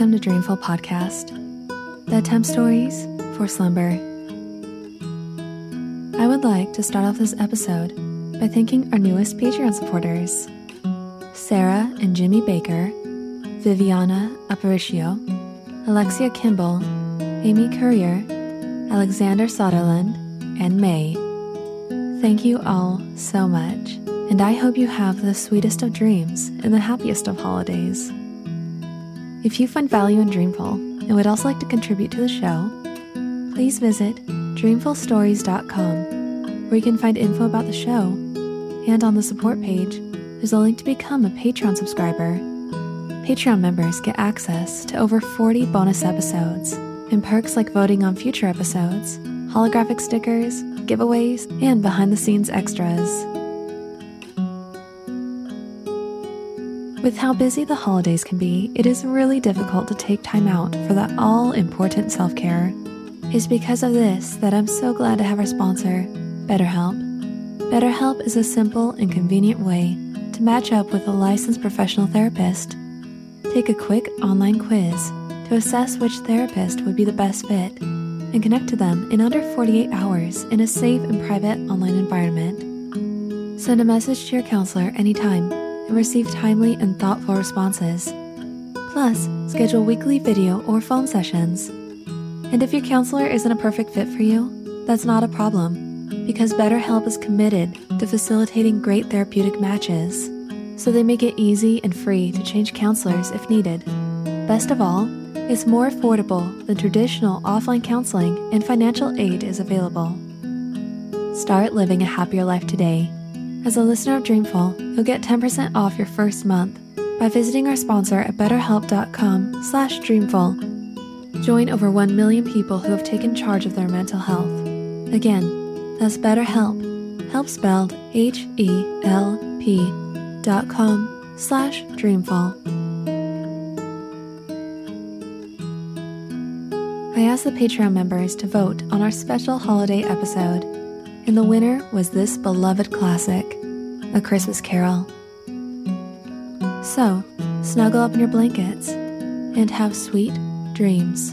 Welcome to Dreamful Podcast, bedtime stories for slumber. I would like to start off this episode by thanking our newest Patreon supporters Sarah and Jimmy Baker, Viviana Aparicio, Alexia Kimball, Amy Courier, Alexander Soderland, and May. Thank you all so much, and I hope you have the sweetest of dreams and the happiest of holidays. If you find value in Dreamful and would also like to contribute to the show, please visit dreamfulstories.com where you can find info about the show, and on the support page, there's a link to become a Patreon subscriber. Patreon members get access to over 40 bonus episodes and perks like voting on future episodes, holographic stickers, giveaways, and behind the scenes extras. With how busy the holidays can be, it is really difficult to take time out for that all important self care. It's because of this that I'm so glad to have our sponsor, BetterHelp. BetterHelp is a simple and convenient way to match up with a licensed professional therapist. Take a quick online quiz to assess which therapist would be the best fit and connect to them in under 48 hours in a safe and private online environment. Send a message to your counselor anytime and receive timely and thoughtful responses. Plus, schedule weekly video or phone sessions. And if your counselor isn't a perfect fit for you, that's not a problem, because BetterHelp is committed to facilitating great therapeutic matches, so they make it easy and free to change counselors if needed. Best of all, it's more affordable than traditional offline counseling, and financial aid is available. Start living a happier life today as a listener of Dreamful, you'll get 10% off your first month by visiting our sponsor at betterhelp.com slash dreamful. Join over 1 million people who have taken charge of their mental health. Again, that's BetterHelp, help spelled H-E-L-P dot com slash dreamful. I asked the Patreon members to vote on our special holiday episode and the winner was this beloved classic, A Christmas Carol. So, snuggle up in your blankets and have sweet dreams.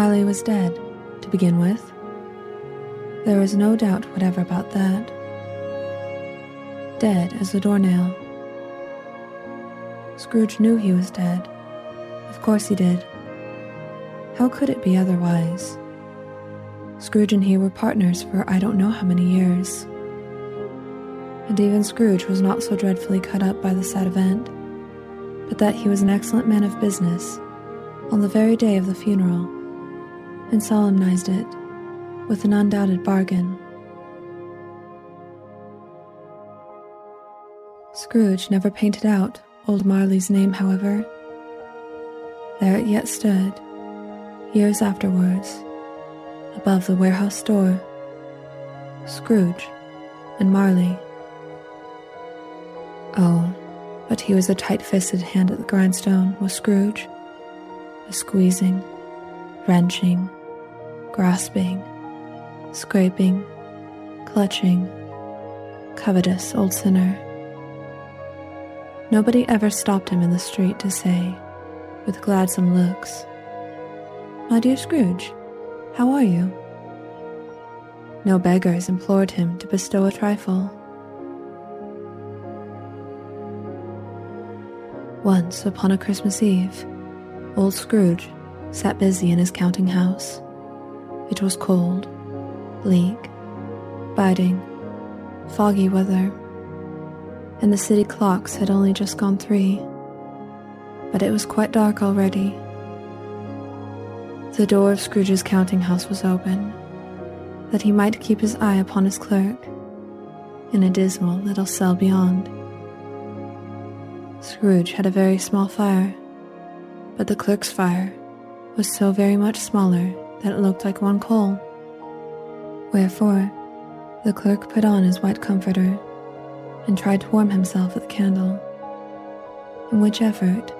Marley was dead, to begin with. There was no doubt whatever about that. Dead as a doornail. Scrooge knew he was dead. Of course he did. How could it be otherwise? Scrooge and he were partners for I don't know how many years. And even Scrooge was not so dreadfully cut up by the sad event, but that he was an excellent man of business on the very day of the funeral and solemnized it with an undoubted bargain. Scrooge never painted out old Marley's name, however. There it yet stood, years afterwards, above the warehouse door. Scrooge and Marley. Oh, but he was a tight fisted hand at the grindstone, was Scrooge. A squeezing, wrenching, grasping, scraping, clutching, covetous old sinner. Nobody ever stopped him in the street to say, with gladsome looks, My dear Scrooge, how are you? No beggars implored him to bestow a trifle. Once upon a Christmas Eve, old Scrooge sat busy in his counting house. It was cold, bleak, biting, foggy weather, and the city clocks had only just gone three. But it was quite dark already. The door of Scrooge's counting house was open, that he might keep his eye upon his clerk in a dismal little cell beyond. Scrooge had a very small fire, but the clerk's fire was so very much smaller that it looked like one coal. Wherefore, the clerk put on his white comforter and tried to warm himself with a candle, in which effort,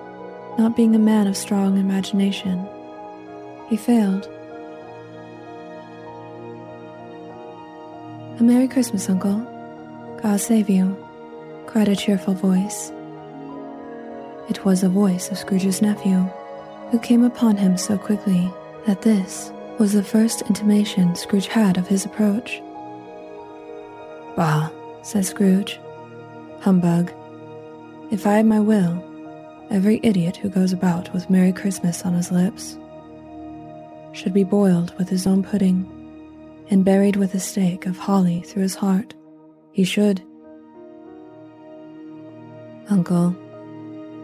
not being a man of strong imagination, he failed. A Merry Christmas, Uncle. God save you, cried a cheerful voice. It was the voice of Scrooge's nephew, who came upon him so quickly that this was the first intimation Scrooge had of his approach. Bah, said Scrooge. Humbug. If I had my will, every idiot who goes about with Merry Christmas on his lips should be boiled with his own pudding and buried with a stake of holly through his heart. He should. Uncle,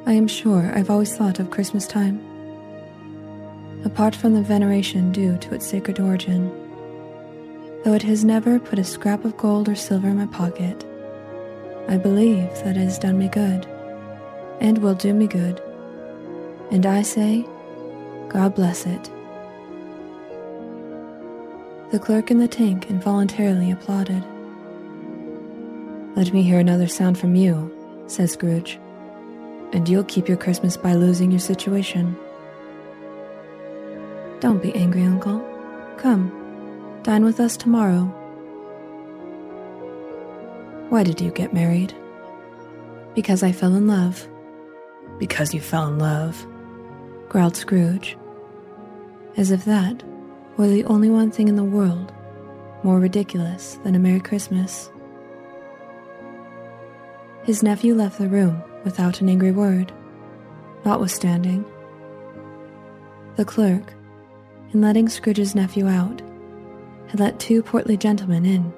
I am sure I've always thought of Christmas time. Apart from the veneration due to its sacred origin, though it has never put a scrap of gold or silver in my pocket, I believe that it has done me good, and will do me good. And I say, God bless it. The clerk in the tank involuntarily applauded. Let me hear another sound from you, says Scrooge and you'll keep your Christmas by losing your situation. Don't be angry, Uncle. Come, dine with us tomorrow. Why did you get married? Because I fell in love. Because you fell in love, growled Scrooge, as if that were the only one thing in the world more ridiculous than a Merry Christmas. His nephew left the room without an angry word, notwithstanding. The clerk, in letting Scrooge's nephew out, had let two portly gentlemen in.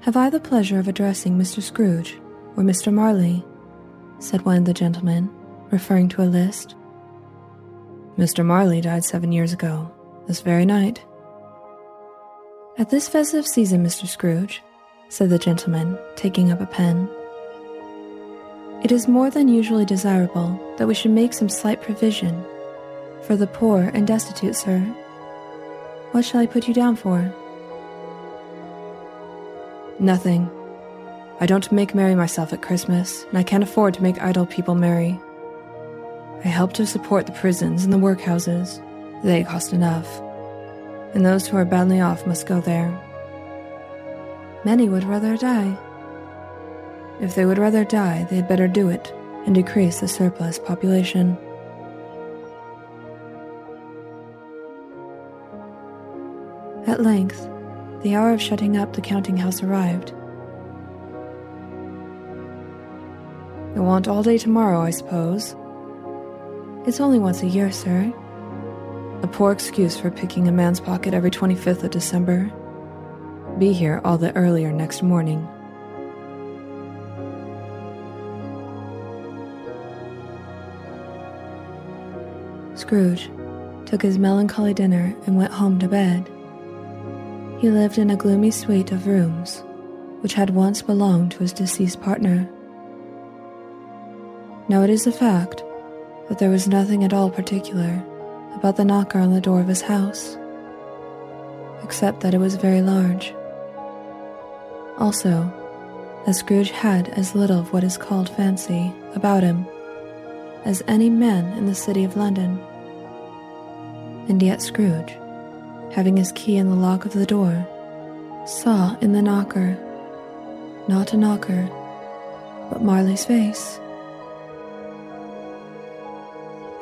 Have I the pleasure of addressing Mr. Scrooge or Mr. Marley? said one of the gentlemen, referring to a list. Mr. Marley died seven years ago, this very night. At this festive season, Mr. Scrooge, said the gentleman, taking up a pen. It is more than usually desirable that we should make some slight provision for the poor and destitute, sir. What shall I put you down for? Nothing. I don't make merry myself at Christmas, and I can't afford to make idle people merry. I help to support the prisons and the workhouses. They cost enough. And those who are badly off must go there. Many would rather die. If they would rather die, they had better do it and decrease the surplus population. At length, the hour of shutting up the counting house arrived. You'll want all day tomorrow, I suppose. It's only once a year, sir. A poor excuse for picking a man's pocket every 25th of December. Be here all the earlier next morning. Scrooge took his melancholy dinner and went home to bed. He lived in a gloomy suite of rooms which had once belonged to his deceased partner. Now it is a fact that there was nothing at all particular about the knocker on the door of his house, except that it was very large. Also, that Scrooge had as little of what is called fancy about him as any man in the city of London. And yet Scrooge, having his key in the lock of the door, saw in the knocker not a knocker, but Marley's face.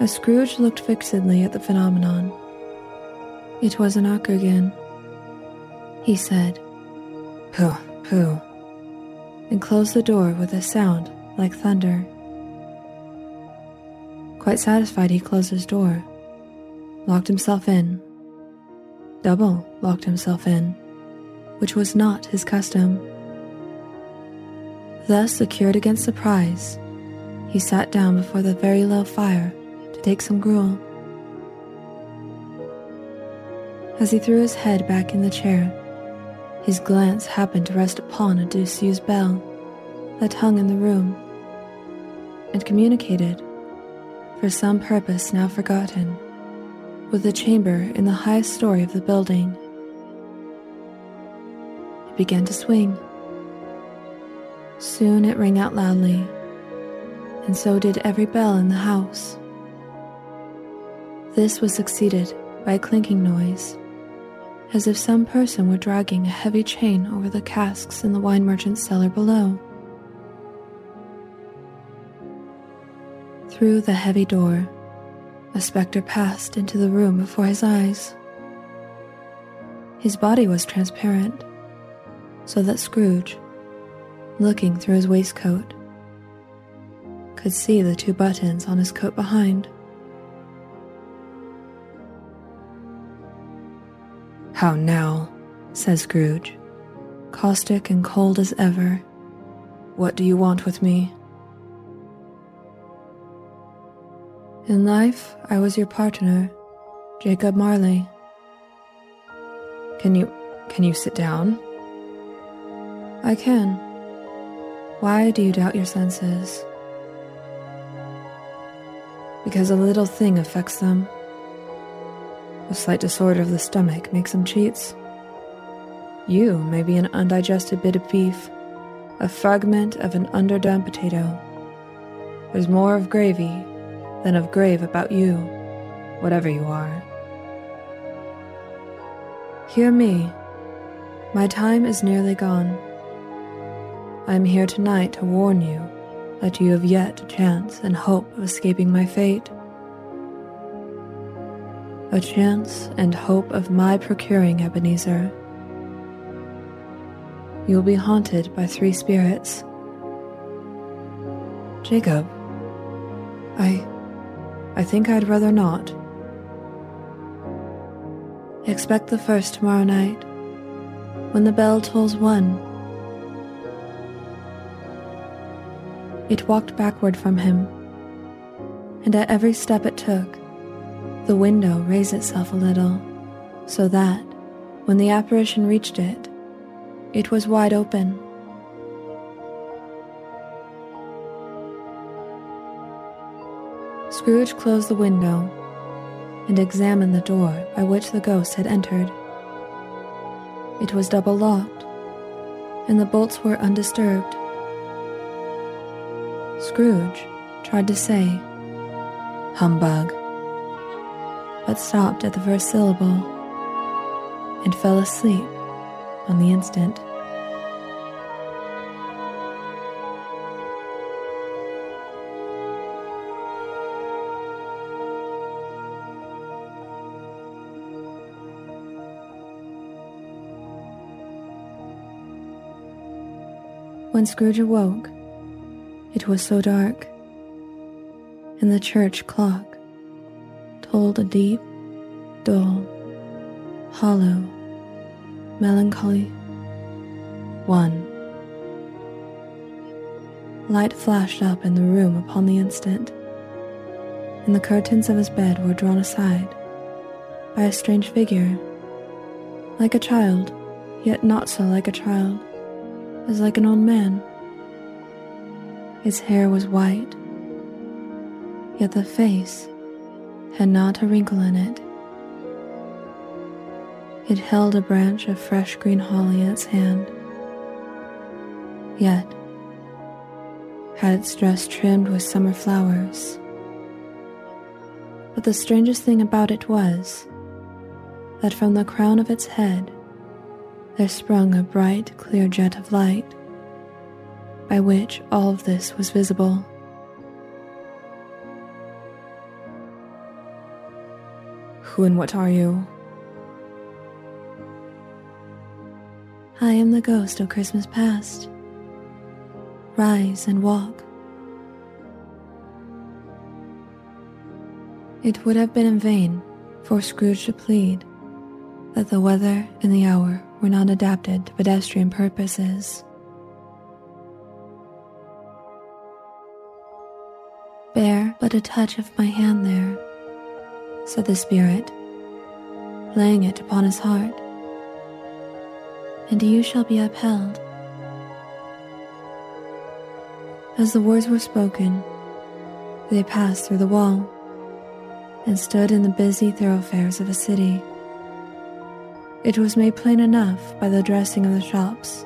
As Scrooge looked fixedly at the phenomenon, it was a knocker again. He said, Pooh, pooh, and closed the door with a sound like thunder. Quite satisfied, he closed his door, locked himself in, double locked himself in, which was not his custom. Thus secured against surprise, he sat down before the very low fire to take some gruel. As he threw his head back in the chair, his glance happened to rest upon a disused bell that hung in the room and communicated for some purpose now forgotten, with a chamber in the highest story of the building. It began to swing. Soon it rang out loudly, and so did every bell in the house. This was succeeded by a clinking noise, as if some person were dragging a heavy chain over the casks in the wine merchant's cellar below. Through the heavy door, a spectre passed into the room before his eyes. His body was transparent, so that Scrooge, looking through his waistcoat, could see the two buttons on his coat behind. How now? says Scrooge, caustic and cold as ever. What do you want with me? In life, I was your partner, Jacob Marley. Can you can you sit down? I can. Why do you doubt your senses? Because a little thing affects them. A slight disorder of the stomach makes them cheats. You may be an undigested bit of beef, a fragment of an underdone potato. There's more of gravy than of grave about you, whatever you are. Hear me. My time is nearly gone. I am here tonight to warn you that you have yet a chance and hope of escaping my fate. A chance and hope of my procuring Ebenezer. You will be haunted by three spirits. Jacob, I. I think I'd rather not. Expect the first tomorrow night, when the bell tolls one. It walked backward from him, and at every step it took, the window raised itself a little, so that, when the apparition reached it, it was wide open. Scrooge closed the window and examined the door by which the ghost had entered. It was double locked, and the bolts were undisturbed. Scrooge tried to say, Humbug, but stopped at the first syllable and fell asleep on the instant. When Scrooge awoke, it was so dark, and the church clock told a deep, dull, hollow, melancholy one. Light flashed up in the room upon the instant, and the curtains of his bed were drawn aside by a strange figure, like a child, yet not so like a child as like an old man. His hair was white, yet the face had not a wrinkle in it. It held a branch of fresh green holly in its hand, yet had its dress trimmed with summer flowers. But the strangest thing about it was that from the crown of its head there sprung a bright, clear jet of light, by which all of this was visible. Who and what are you? I am the ghost of Christmas past. Rise and walk. It would have been in vain for Scrooge to plead that the weather and the hour were not adapted to pedestrian purposes. Bear but a touch of my hand there, said the Spirit, laying it upon his heart, and you shall be upheld. As the words were spoken, they passed through the wall and stood in the busy thoroughfares of a city. It was made plain enough by the dressing of the shops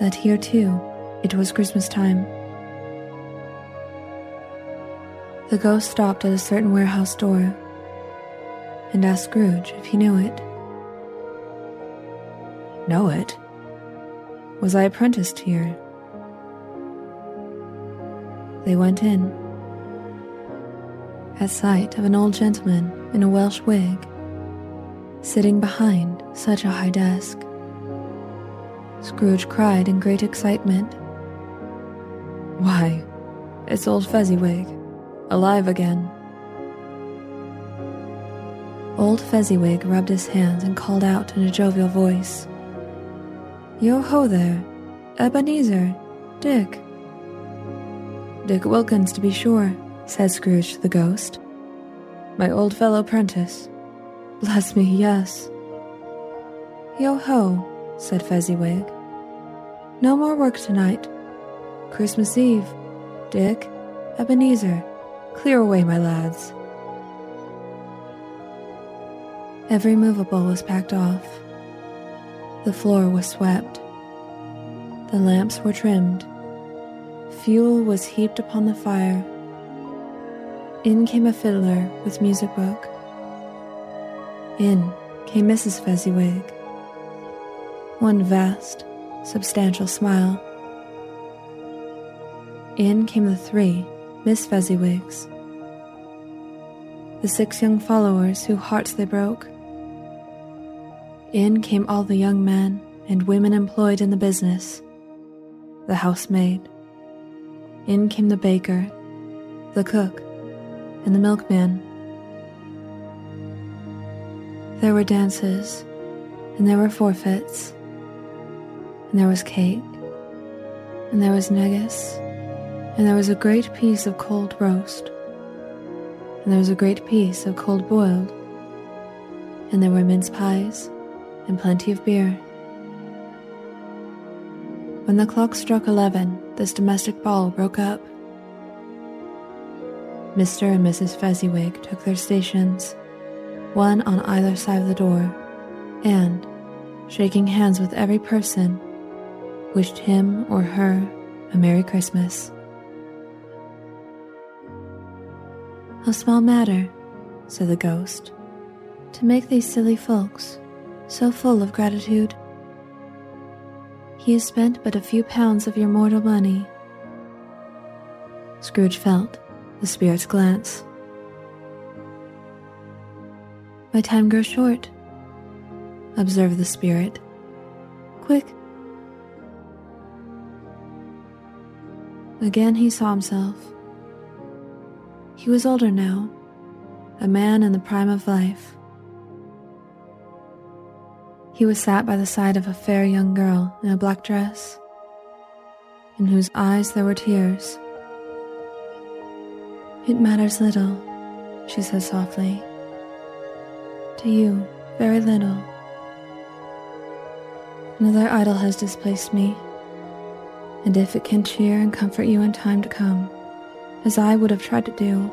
that here too it was Christmas time. The ghost stopped at a certain warehouse door and asked Scrooge if he knew it. Know it? Was I apprenticed here? They went in. At sight of an old gentleman in a Welsh wig, sitting behind such a high desk, Scrooge cried in great excitement. Why, it's old Fezziwig, alive again. Old Fezziwig rubbed his hands and called out in a jovial voice, Yo ho there, Ebenezer, Dick. Dick Wilkins, to be sure, said Scrooge to the ghost. My old fellow prentice. Bless me, yes. Yo ho, said Fezziwig. No more work tonight. Christmas Eve. Dick, Ebenezer, clear away, my lads. Every movable was packed off. The floor was swept. The lamps were trimmed. Fuel was heaped upon the fire. In came a fiddler with music book. In came Mrs. Fezziwig. One vast, substantial smile. In came the three Miss Fezziwigs. The six young followers whose hearts they broke. In came all the young men and women employed in the business, the housemaid. In came the baker, the cook, and the milkman. There were dances, and there were forfeits, and there was cake, and there was negus, and there was a great piece of cold roast, and there was a great piece of cold boiled, and there were mince pies, and plenty of beer. When the clock struck eleven, this domestic ball broke up. Mr. and Mrs. Fezziwig took their stations, one on either side of the door, and, shaking hands with every person, wished him or her a Merry Christmas. A small matter, said the ghost, to make these silly folks so full of gratitude. He has spent but a few pounds of your mortal money. Scrooge felt the spirit's glance. My time grows short, Observe the spirit. Quick. Again he saw himself. He was older now, a man in the prime of life. He was sat by the side of a fair young girl in a black dress, in whose eyes there were tears. It matters little, she said softly. To you, very little. Another idol has displaced me, and if it can cheer and comfort you in time to come, as I would have tried to do,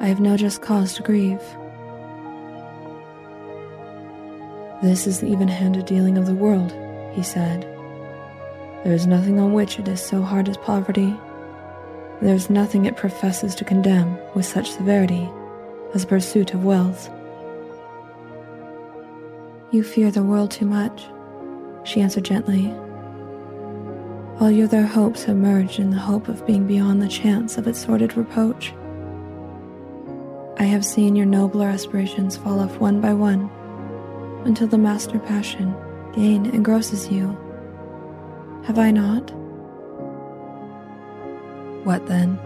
I have no just cause to grieve. This is the even handed dealing of the world, he said. There is nothing on which it is so hard as poverty. There is nothing it professes to condemn with such severity as the pursuit of wealth. You fear the world too much, she answered gently. All your other hopes have merged in the hope of being beyond the chance of its sordid reproach. I have seen your nobler aspirations fall off one by one until the master passion, gain, engrosses you. Have I not? What then?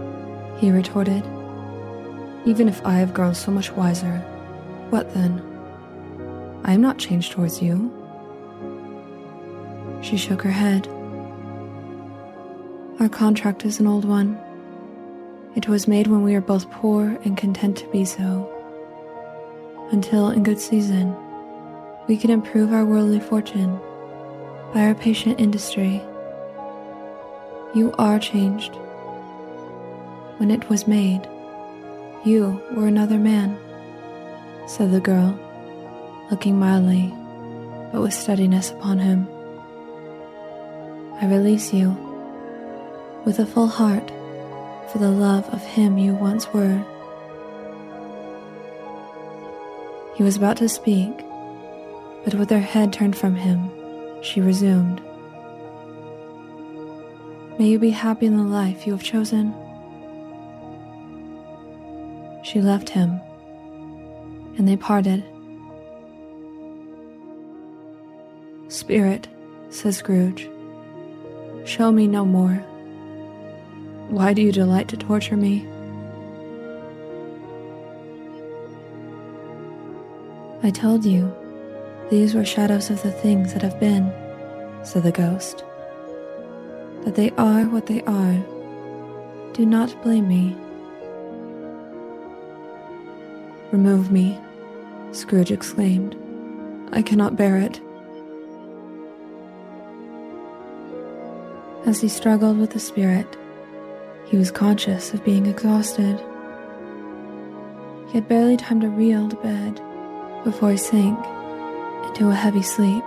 he retorted. Even if I have grown so much wiser, what then? I am not changed towards you. She shook her head. Our contract is an old one. It was made when we were both poor and content to be so. Until, in good season, we can improve our worldly fortune by our patient industry. You are changed. When it was made, you were another man, said the girl, looking mildly, but with steadiness upon him. I release you with a full heart for the love of him you once were. He was about to speak, but with her head turned from him, she resumed. May you be happy in the life you have chosen. She left him, and they parted. Spirit, says Scrooge, show me no more. Why do you delight to torture me? I told you, these were shadows of the things that have been, said the ghost. That they are what they are. Do not blame me. Remove me, Scrooge exclaimed. I cannot bear it. As he struggled with the spirit, he was conscious of being exhausted. He had barely time to reel to bed before he sank into a heavy sleep.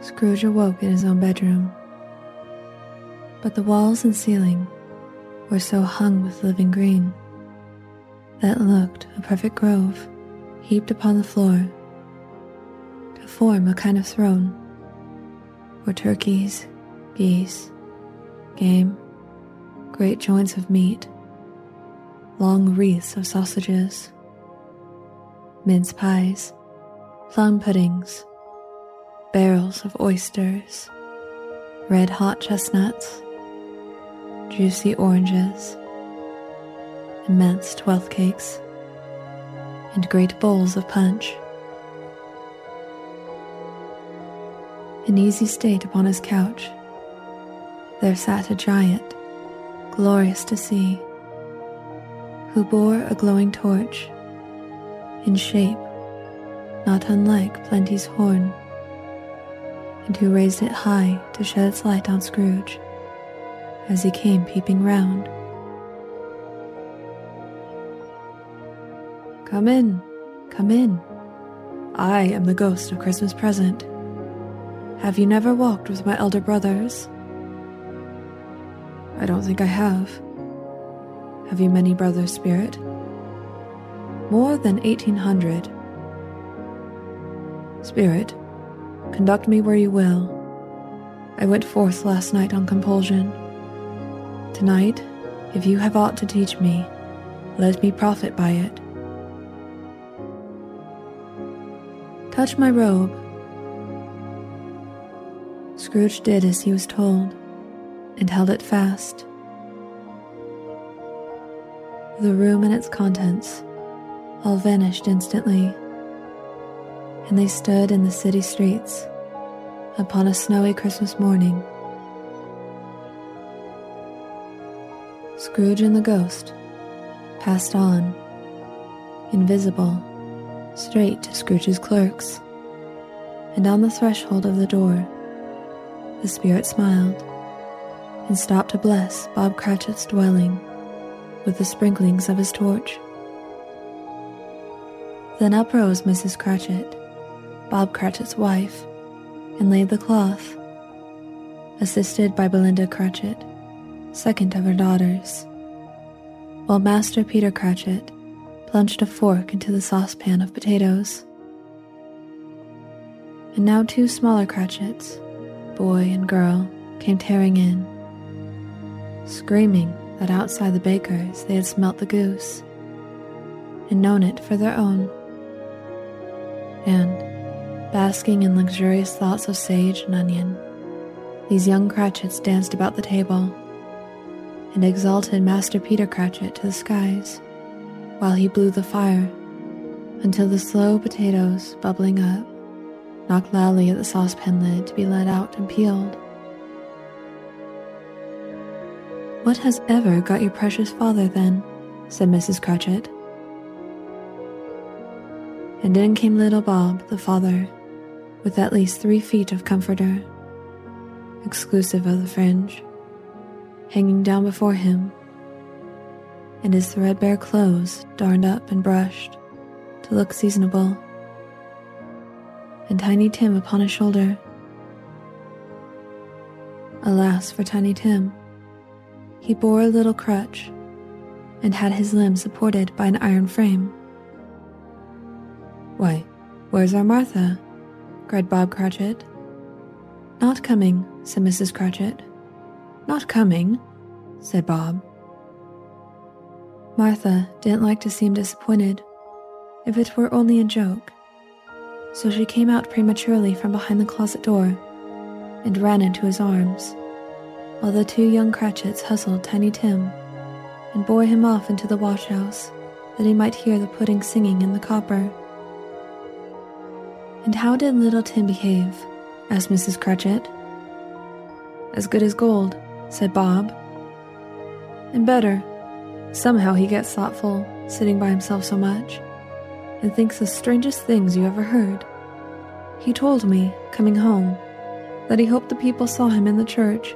Scrooge awoke in his own bedroom, but the walls and ceiling were so hung with living green that looked a perfect grove heaped upon the floor to form a kind of throne where turkeys, geese, game, great joints of meat, long wreaths of sausages, mince pies, plum puddings, barrels of oysters, red hot chestnuts, juicy oranges, immense twelfth cakes, and great bowls of punch. In easy state upon his couch, there sat a giant, glorious to see, who bore a glowing torch, in shape not unlike Plenty's horn, and who raised it high to shed its light on Scrooge as he came peeping round. Come in, come in. I am the ghost of Christmas present. Have you never walked with my elder brothers? I don't think I have. Have you many brothers, Spirit? More than 1800. Spirit, conduct me where you will. I went forth last night on compulsion. Tonight, if you have aught to teach me, let me profit by it. Touch my robe. Scrooge did as he was told and held it fast. The room and its contents all vanished instantly, and they stood in the city streets upon a snowy Christmas morning. Scrooge and the ghost passed on, invisible straight to Scrooge's clerks, and on the threshold of the door, the spirit smiled and stopped to bless Bob Cratchit's dwelling with the sprinklings of his torch. Then uprose Mrs. Cratchit, Bob Cratchit's wife, and laid the cloth, assisted by Belinda Cratchit, second of her daughters, while Master Peter Cratchit plunged a fork into the saucepan of potatoes. And now two smaller Cratchits, boy and girl, came tearing in, screaming that outside the baker's they had smelt the goose and known it for their own. And, basking in luxurious thoughts of sage and onion, these young Cratchits danced about the table and exalted Master Peter Cratchit to the skies while he blew the fire until the slow potatoes bubbling up knocked loudly at the saucepan lid to be let out and peeled. What has ever got your precious father then? said Mrs. Cratchit. And in came little Bob, the father, with at least three feet of comforter exclusive of the fringe, hanging down before him, and his threadbare clothes darned up and brushed to look seasonable, and Tiny Tim upon his shoulder. Alas for Tiny Tim! He bore a little crutch and had his limbs supported by an iron frame. Why, where's our Martha? cried Bob Cratchit. Not coming, said Mrs. Cratchit. Not coming, said Bob. Martha didn't like to seem disappointed, if it were only a joke, so she came out prematurely from behind the closet door and ran into his arms, while the two young Cratchits hustled Tiny Tim and bore him off into the washhouse that he might hear the pudding singing in the copper. And how did little Tim behave? asked Mrs. Cratchit. As good as gold, said Bob. And better. Somehow he gets thoughtful, sitting by himself so much, and thinks the strangest things you ever heard. He told me, coming home, that he hoped the people saw him in the church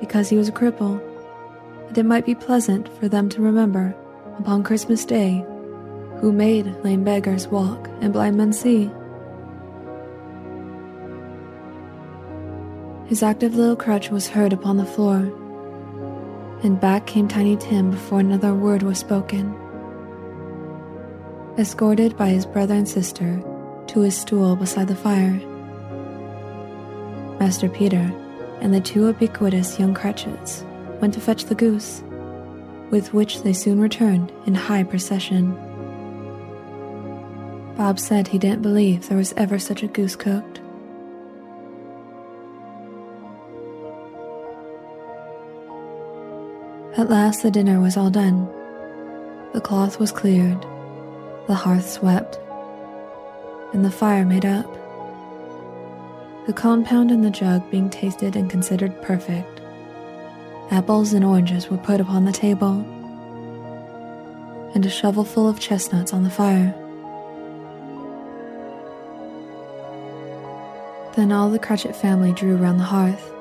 because he was a cripple, and it might be pleasant for them to remember, upon Christmas Day, who made lame beggars walk and blind men see. His active little crutch was heard upon the floor, and back came Tiny Tim before another word was spoken. Escorted by his brother and sister to his stool beside the fire, Master Peter and the two ubiquitous young Cratchits went to fetch the goose, with which they soon returned in high procession. Bob said he didn't believe there was ever such a goose cooked. At last the dinner was all done. The cloth was cleared, the hearth swept, and the fire made up. The compound in the jug being tasted and considered perfect, apples and oranges were put upon the table, and a shovelful of chestnuts on the fire. Then all the Cratchit family drew round the hearth,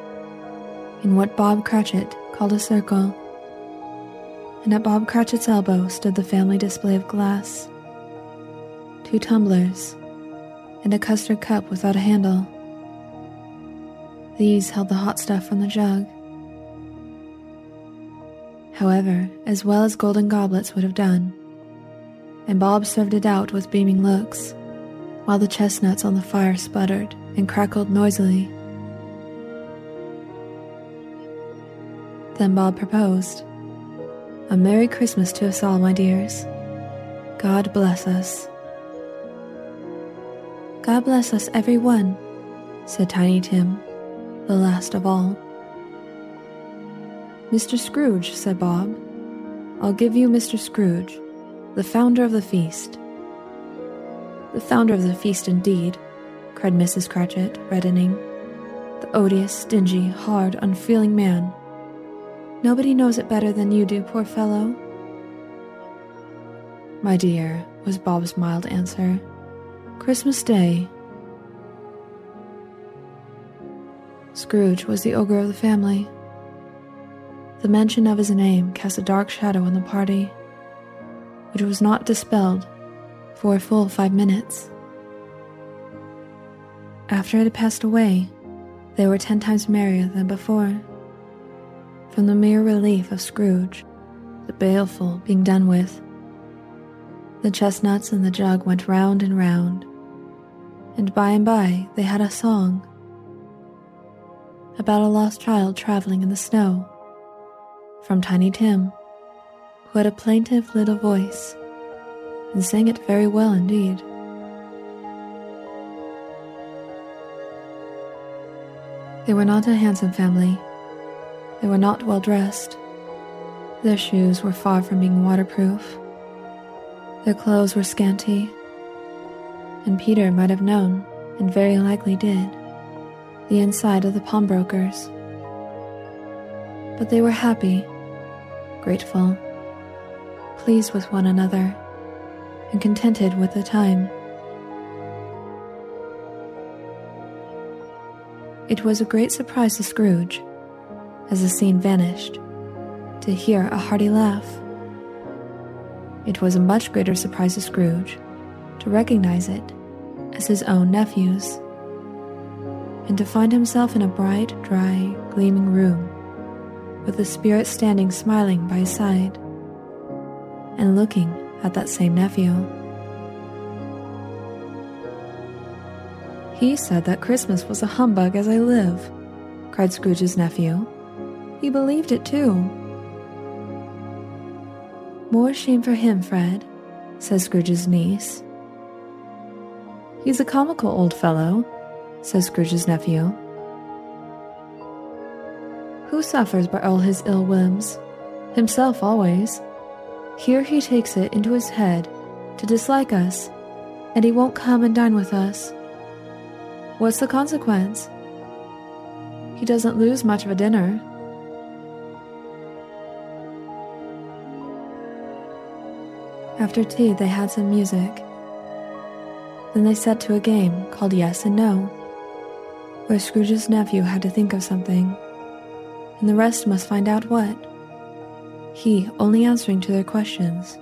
in what Bob Cratchit called a circle and at Bob Cratchit's elbow stood the family display of glass two tumblers, and a custard cup without a handle. These held the hot stuff from the jug. However, as well as golden goblets would have done, and Bob served it out with beaming looks, while the chestnuts on the fire sputtered and crackled noisily. Then Bob proposed. A Merry Christmas to us all, my dears. God bless us. God bless us, every one, said Tiny Tim, the last of all. Mr. Scrooge, said Bob. I'll give you Mr. Scrooge, the founder of the feast. The founder of the feast, indeed, cried Mrs. Cratchit, reddening. The odious, stingy, hard, unfeeling man Nobody knows it better than you do, poor fellow. My dear, was Bob's mild answer. Christmas Day. Scrooge was the ogre of the family. The mention of his name cast a dark shadow on the party, which was not dispelled for a full five minutes. After it had passed away, they were ten times merrier than before from the mere relief of Scrooge, the baleful being done with. The chestnuts and the jug went round and round, and by and by they had a song about a lost child traveling in the snow from Tiny Tim, who had a plaintive little voice and sang it very well indeed. They were not a handsome family they were not well dressed. Their shoes were far from being waterproof. Their clothes were scanty. And Peter might have known, and very likely did, the inside of the pawnbrokers. But they were happy, grateful, pleased with one another, and contented with the time. It was a great surprise to Scrooge, as the scene vanished, to hear a hearty laugh. It was a much greater surprise to Scrooge to recognize it as his own nephew's, and to find himself in a bright, dry, gleaming room, with the spirit standing smiling by his side, and looking at that same nephew. He said that Christmas was a humbug as I live, cried Scrooge's nephew. He believed it too. More shame for him, Fred, says Scrooge's niece. He's a comical old fellow, says Scrooge's nephew. Who suffers by all his ill whims? Himself always. Here he takes it into his head to dislike us, and he won't come and dine with us. What's the consequence? He doesn't lose much of a dinner. After tea, they had some music. Then they set to a game called Yes and No, where Scrooge's nephew had to think of something, and the rest must find out what. He only answering to their questions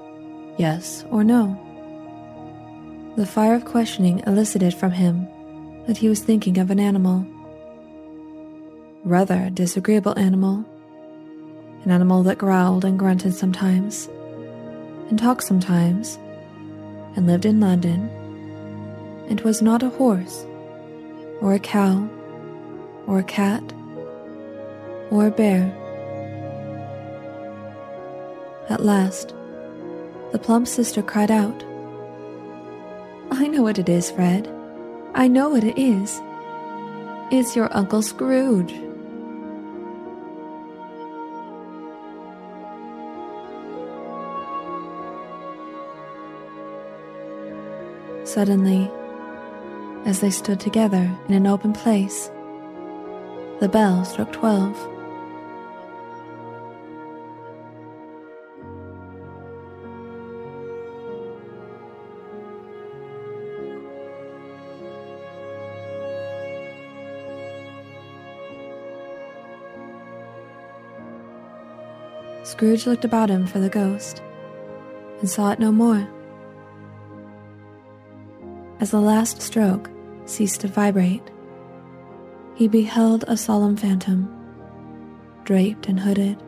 yes or no. The fire of questioning elicited from him that he was thinking of an animal. Rather a disagreeable animal. An animal that growled and grunted sometimes, and talked sometimes, and lived in London, and was not a horse, or a cow, or a cat, or a bear. At last, the plump sister cried out, I know what it is, Fred. I know what it is. It's your Uncle Scrooge. Suddenly, as they stood together in an open place, the bell struck twelve. Scrooge looked about him for the ghost and saw it no more. As the last stroke ceased to vibrate, he beheld a solemn phantom, draped and hooded,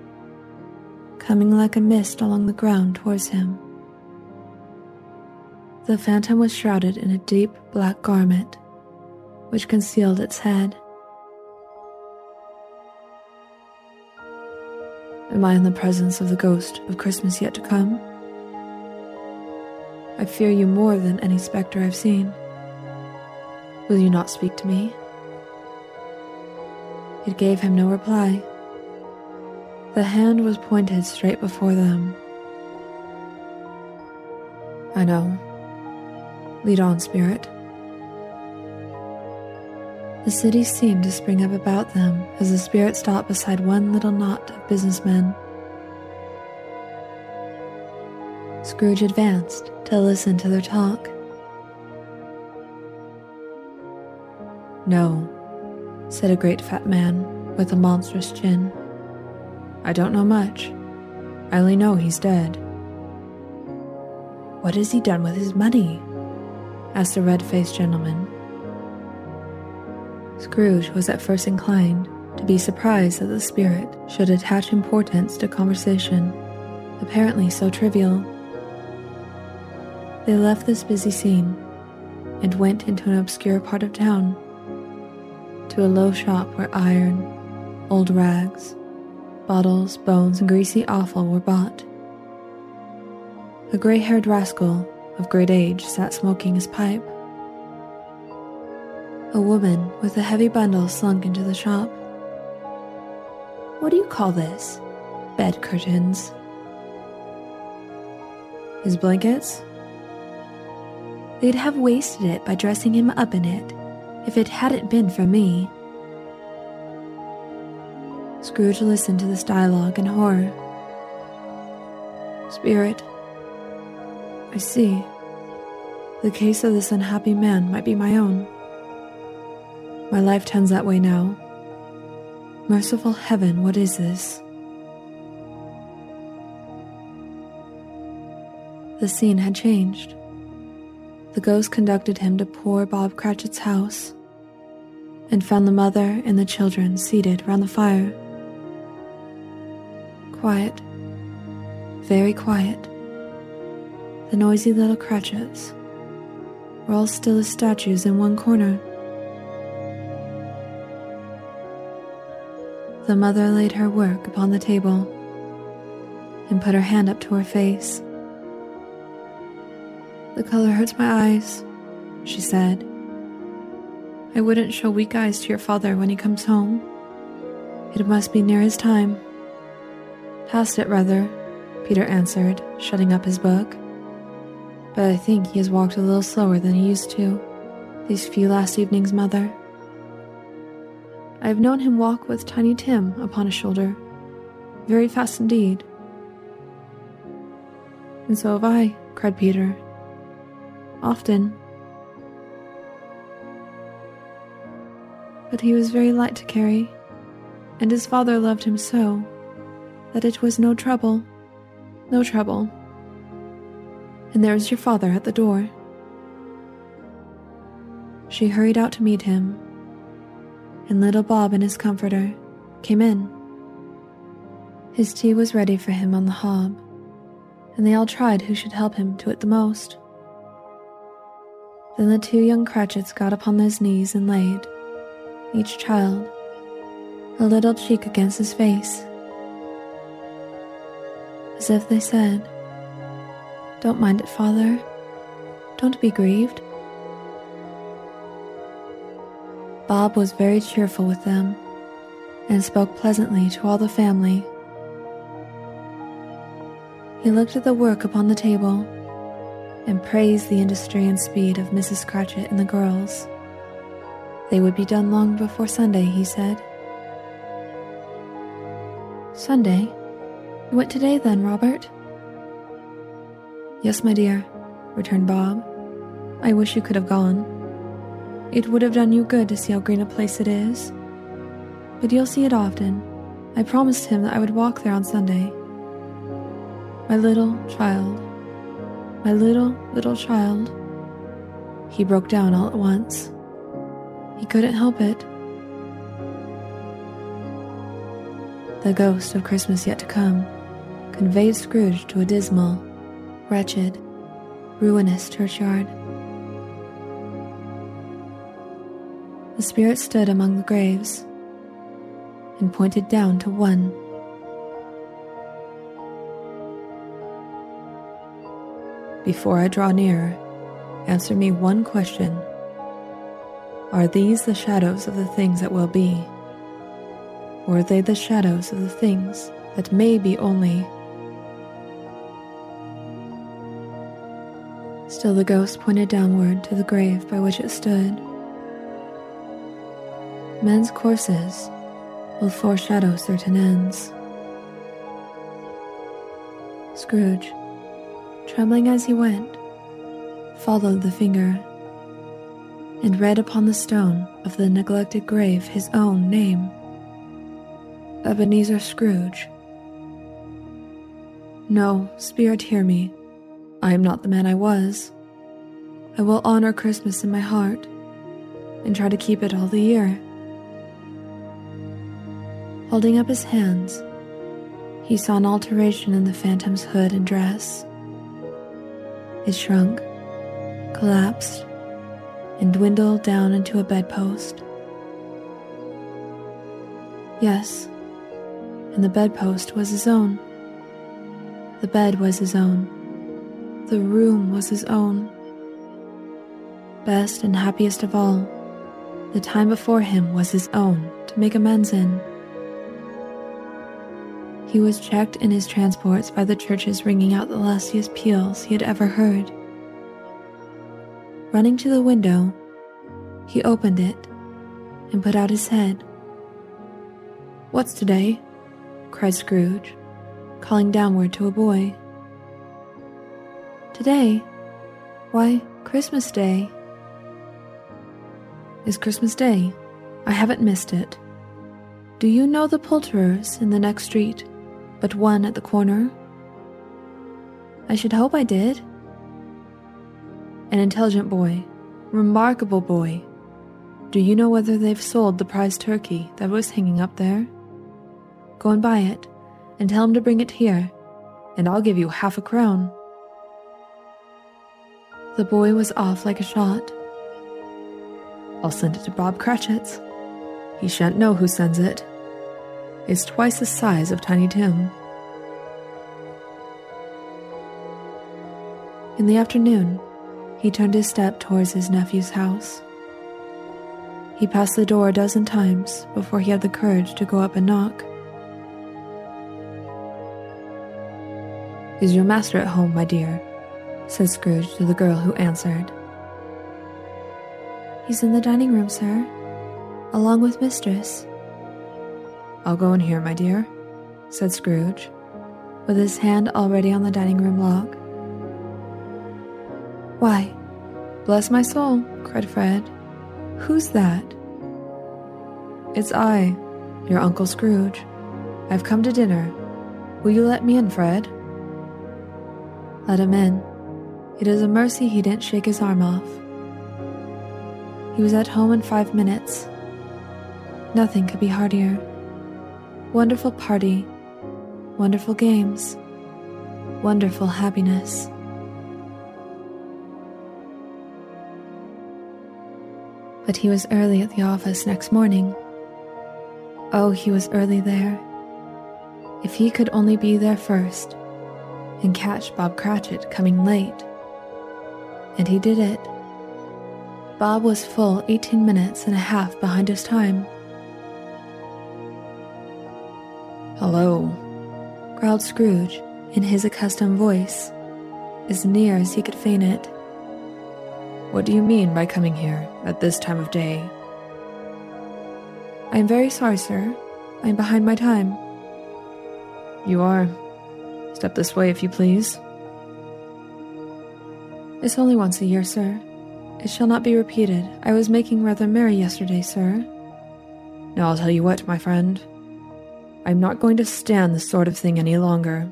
coming like a mist along the ground towards him. The phantom was shrouded in a deep black garment, which concealed its head. Am I in the presence of the ghost of Christmas yet to come? I fear you more than any spectre I've seen. Will you not speak to me? It gave him no reply. The hand was pointed straight before them. I know. Lead on, spirit. The city seemed to spring up about them as the spirit stopped beside one little knot of businessmen. Scrooge advanced to listen to their talk. No, said a great fat man with a monstrous chin. I don't know much. I only know he's dead. What has he done with his money? asked a red faced gentleman. Scrooge was at first inclined to be surprised that the spirit should attach importance to conversation, apparently so trivial. They left this busy scene and went into an obscure part of town, to a low shop where iron, old rags, bottles, bones, and greasy offal were bought. A gray haired rascal of great age sat smoking his pipe. A woman with a heavy bundle slunk into the shop. What do you call this? Bed curtains. His blankets? They'd have wasted it by dressing him up in it if it hadn't been for me. Scrooge listened to this dialogue in horror. Spirit, I see. The case of this unhappy man might be my own. My life tends that way now. Merciful heaven, what is this? The scene had changed. The ghost conducted him to poor Bob Cratchit's house and found the mother and the children seated round the fire. Quiet, very quiet. The noisy little Cratchits were all still as statues in one corner. The mother laid her work upon the table and put her hand up to her face. The color hurts my eyes, she said. I wouldn't show weak eyes to your father when he comes home. It must be near his time. Past it, rather, Peter answered, shutting up his book. But I think he has walked a little slower than he used to, these few last evenings, Mother. I have known him walk with Tiny Tim upon his shoulder, very fast indeed. And so have I, cried Peter. Often. But he was very light to carry, and his father loved him so that it was no trouble, no trouble. And there was your father at the door. She hurried out to meet him, and little Bob and his comforter came in. His tea was ready for him on the hob, and they all tried who should help him to it the most. Then the two young Cratchits got upon his knees and laid, each child, a little cheek against his face, as if they said, Don't mind it, father. Don't be grieved. Bob was very cheerful with them and spoke pleasantly to all the family. He looked at the work upon the table and praised the industry and speed of Mrs. Cratchit and the girls. They would be done long before Sunday, he said. Sunday? What today then, Robert? Yes, my dear, returned Bob. I wish you could have gone. It would have done you good to see how green a place it is. But you'll see it often. I promised him that I would walk there on Sunday. My little child, my little, little child. He broke down all at once. He couldn't help it. The ghost of Christmas yet to come conveyed Scrooge to a dismal, wretched, ruinous churchyard. The spirit stood among the graves and pointed down to one Before I draw near, answer me one question. Are these the shadows of the things that will be? Or are they the shadows of the things that may be only? Still the ghost pointed downward to the grave by which it stood. Men's courses will foreshadow certain ends. Scrooge trembling as he went, followed the finger, and read upon the stone of the neglected grave his own name Ebenezer Scrooge. No, Spirit, hear me. I am not the man I was. I will honor Christmas in my heart and try to keep it all the year. Holding up his hands, he saw an alteration in the phantom's hood and dress. It shrunk, collapsed, and dwindled down into a bedpost. Yes, and the bedpost was his own. The bed was his own. The room was his own. Best and happiest of all, The time before him was his own to make amends in. He was checked in his transports by the churches ringing out the lustiest peals he had ever heard. Running to the window, he opened it and put out his head. What's today? cried Scrooge, calling downward to a boy. Today? Why, Christmas Day. Is Christmas Day? I haven't missed it. Do you know the poulterers in the next street, but one at the corner? I should hope I did. An intelligent boy, remarkable boy. Do you know whether they've sold the prize turkey that was hanging up there? Go and buy it, and tell him to bring it here, and I'll give you half a crown. The boy was off like a shot. I'll send it to Bob Cratchit's. He shan't know who sends it. It's twice the size of Tiny Tim. In the afternoon, he turned his step towards his nephew's house. He passed the door a dozen times before he had the courage to go up and knock. Is your master at home, my dear? said Scrooge to the girl who answered. He's in the dining room, sir, along with mistress. I'll go in here, my dear, said Scrooge, with his hand already on the dining room lock. Why, bless my soul, cried Fred. Who's that? It's I, your Uncle Scrooge. I've come to dinner. Will you let me in, Fred? Let him in. It is a mercy he didn't shake his arm off. He was at home in five minutes. Nothing could be heartier. Wonderful party, wonderful games, wonderful happiness. But he was early at the office next morning. Oh, he was early there. If he could only be there first and catch Bob Cratchit coming late. And he did it. Bob was full 18 minutes and a half behind his time. Hello, growled Scrooge in his accustomed voice, as near as he could feign it. What do you mean by coming here at this time of day? I am very sorry, sir. I am behind my time. You are. Step this way, if you please. It's only once a year, sir. It shall not be repeated. I was making rather merry yesterday, sir. Now I'll tell you what, my friend. I'm not going to stand this sort of thing any longer.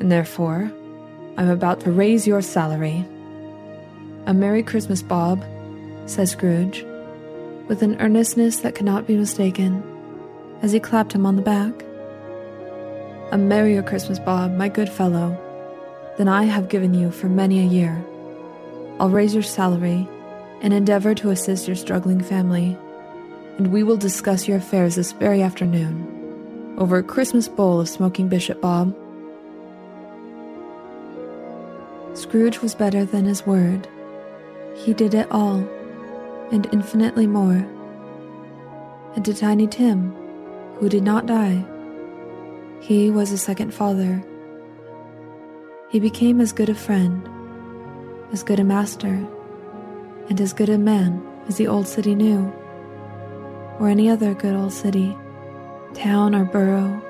And therefore, I'm about to raise your salary. A Merry Christmas, Bob, says Scrooge, with an earnestness that cannot be mistaken, as he clapped him on the back. A merrier Christmas, Bob, my good fellow, than I have given you for many a year. I'll raise your salary and endeavor to assist your struggling family, and we will discuss your affairs this very afternoon over a Christmas bowl of smoking Bishop Bob. Scrooge was better than his word. He did it all, and infinitely more. And to Tiny Tim, who did not die, he was a second father. He became as good a friend, as good a master, and as good a man as the old city knew, or any other good old city, town, or borough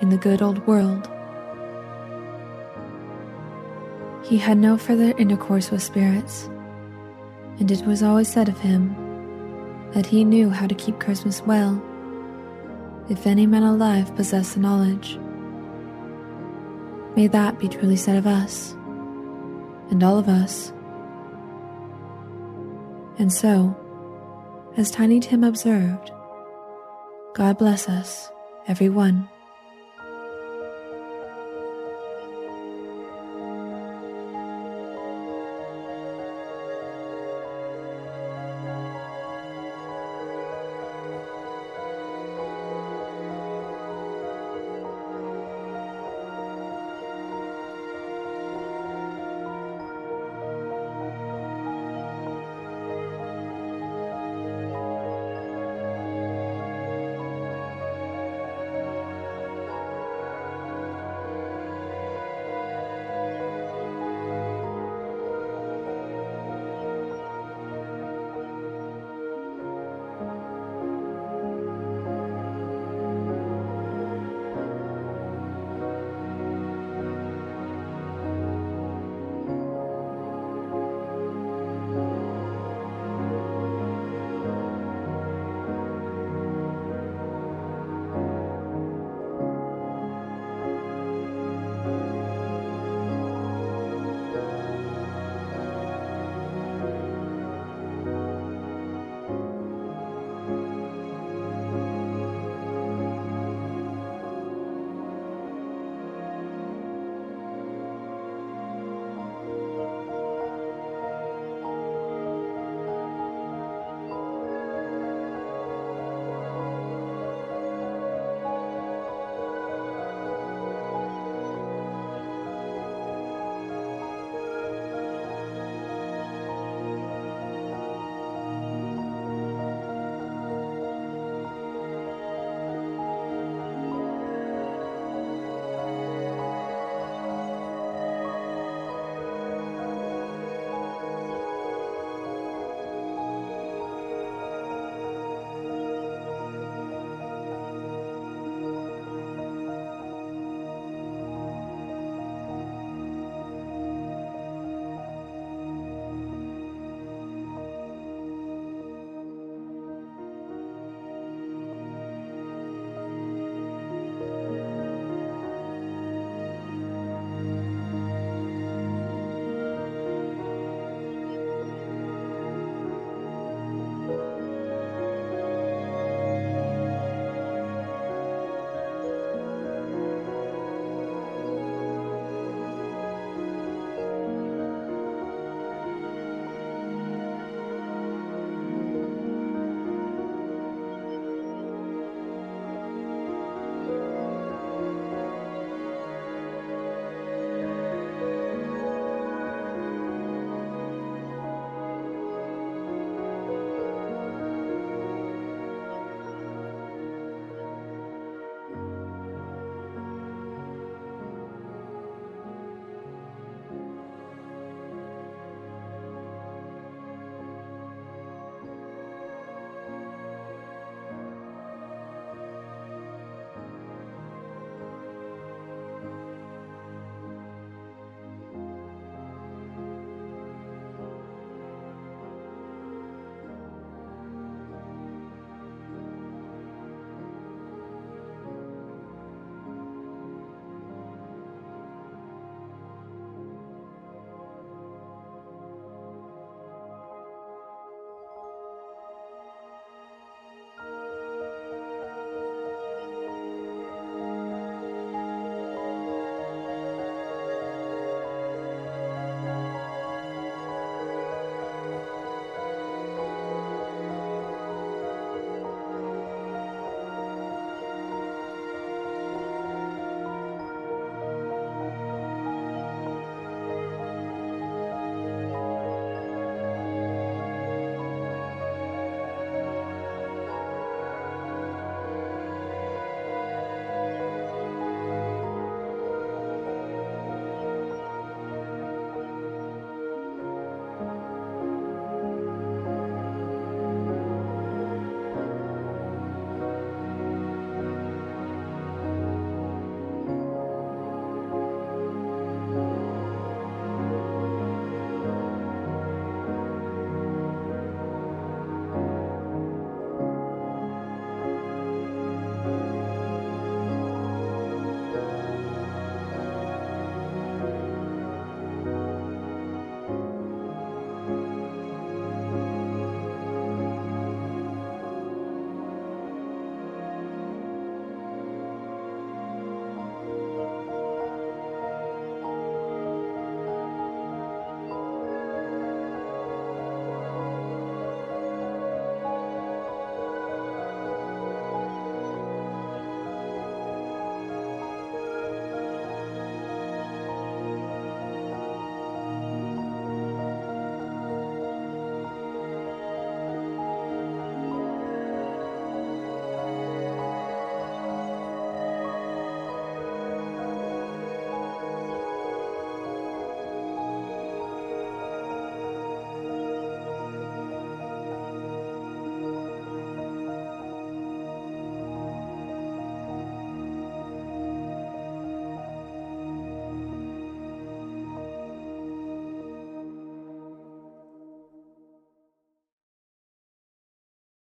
in the good old world. He had no further intercourse with spirits, and it was always said of him that he knew how to keep Christmas well if any man alive possess the knowledge. May that be truly said of us, and all of us. And so, as Tiny Tim observed, God bless us, every one.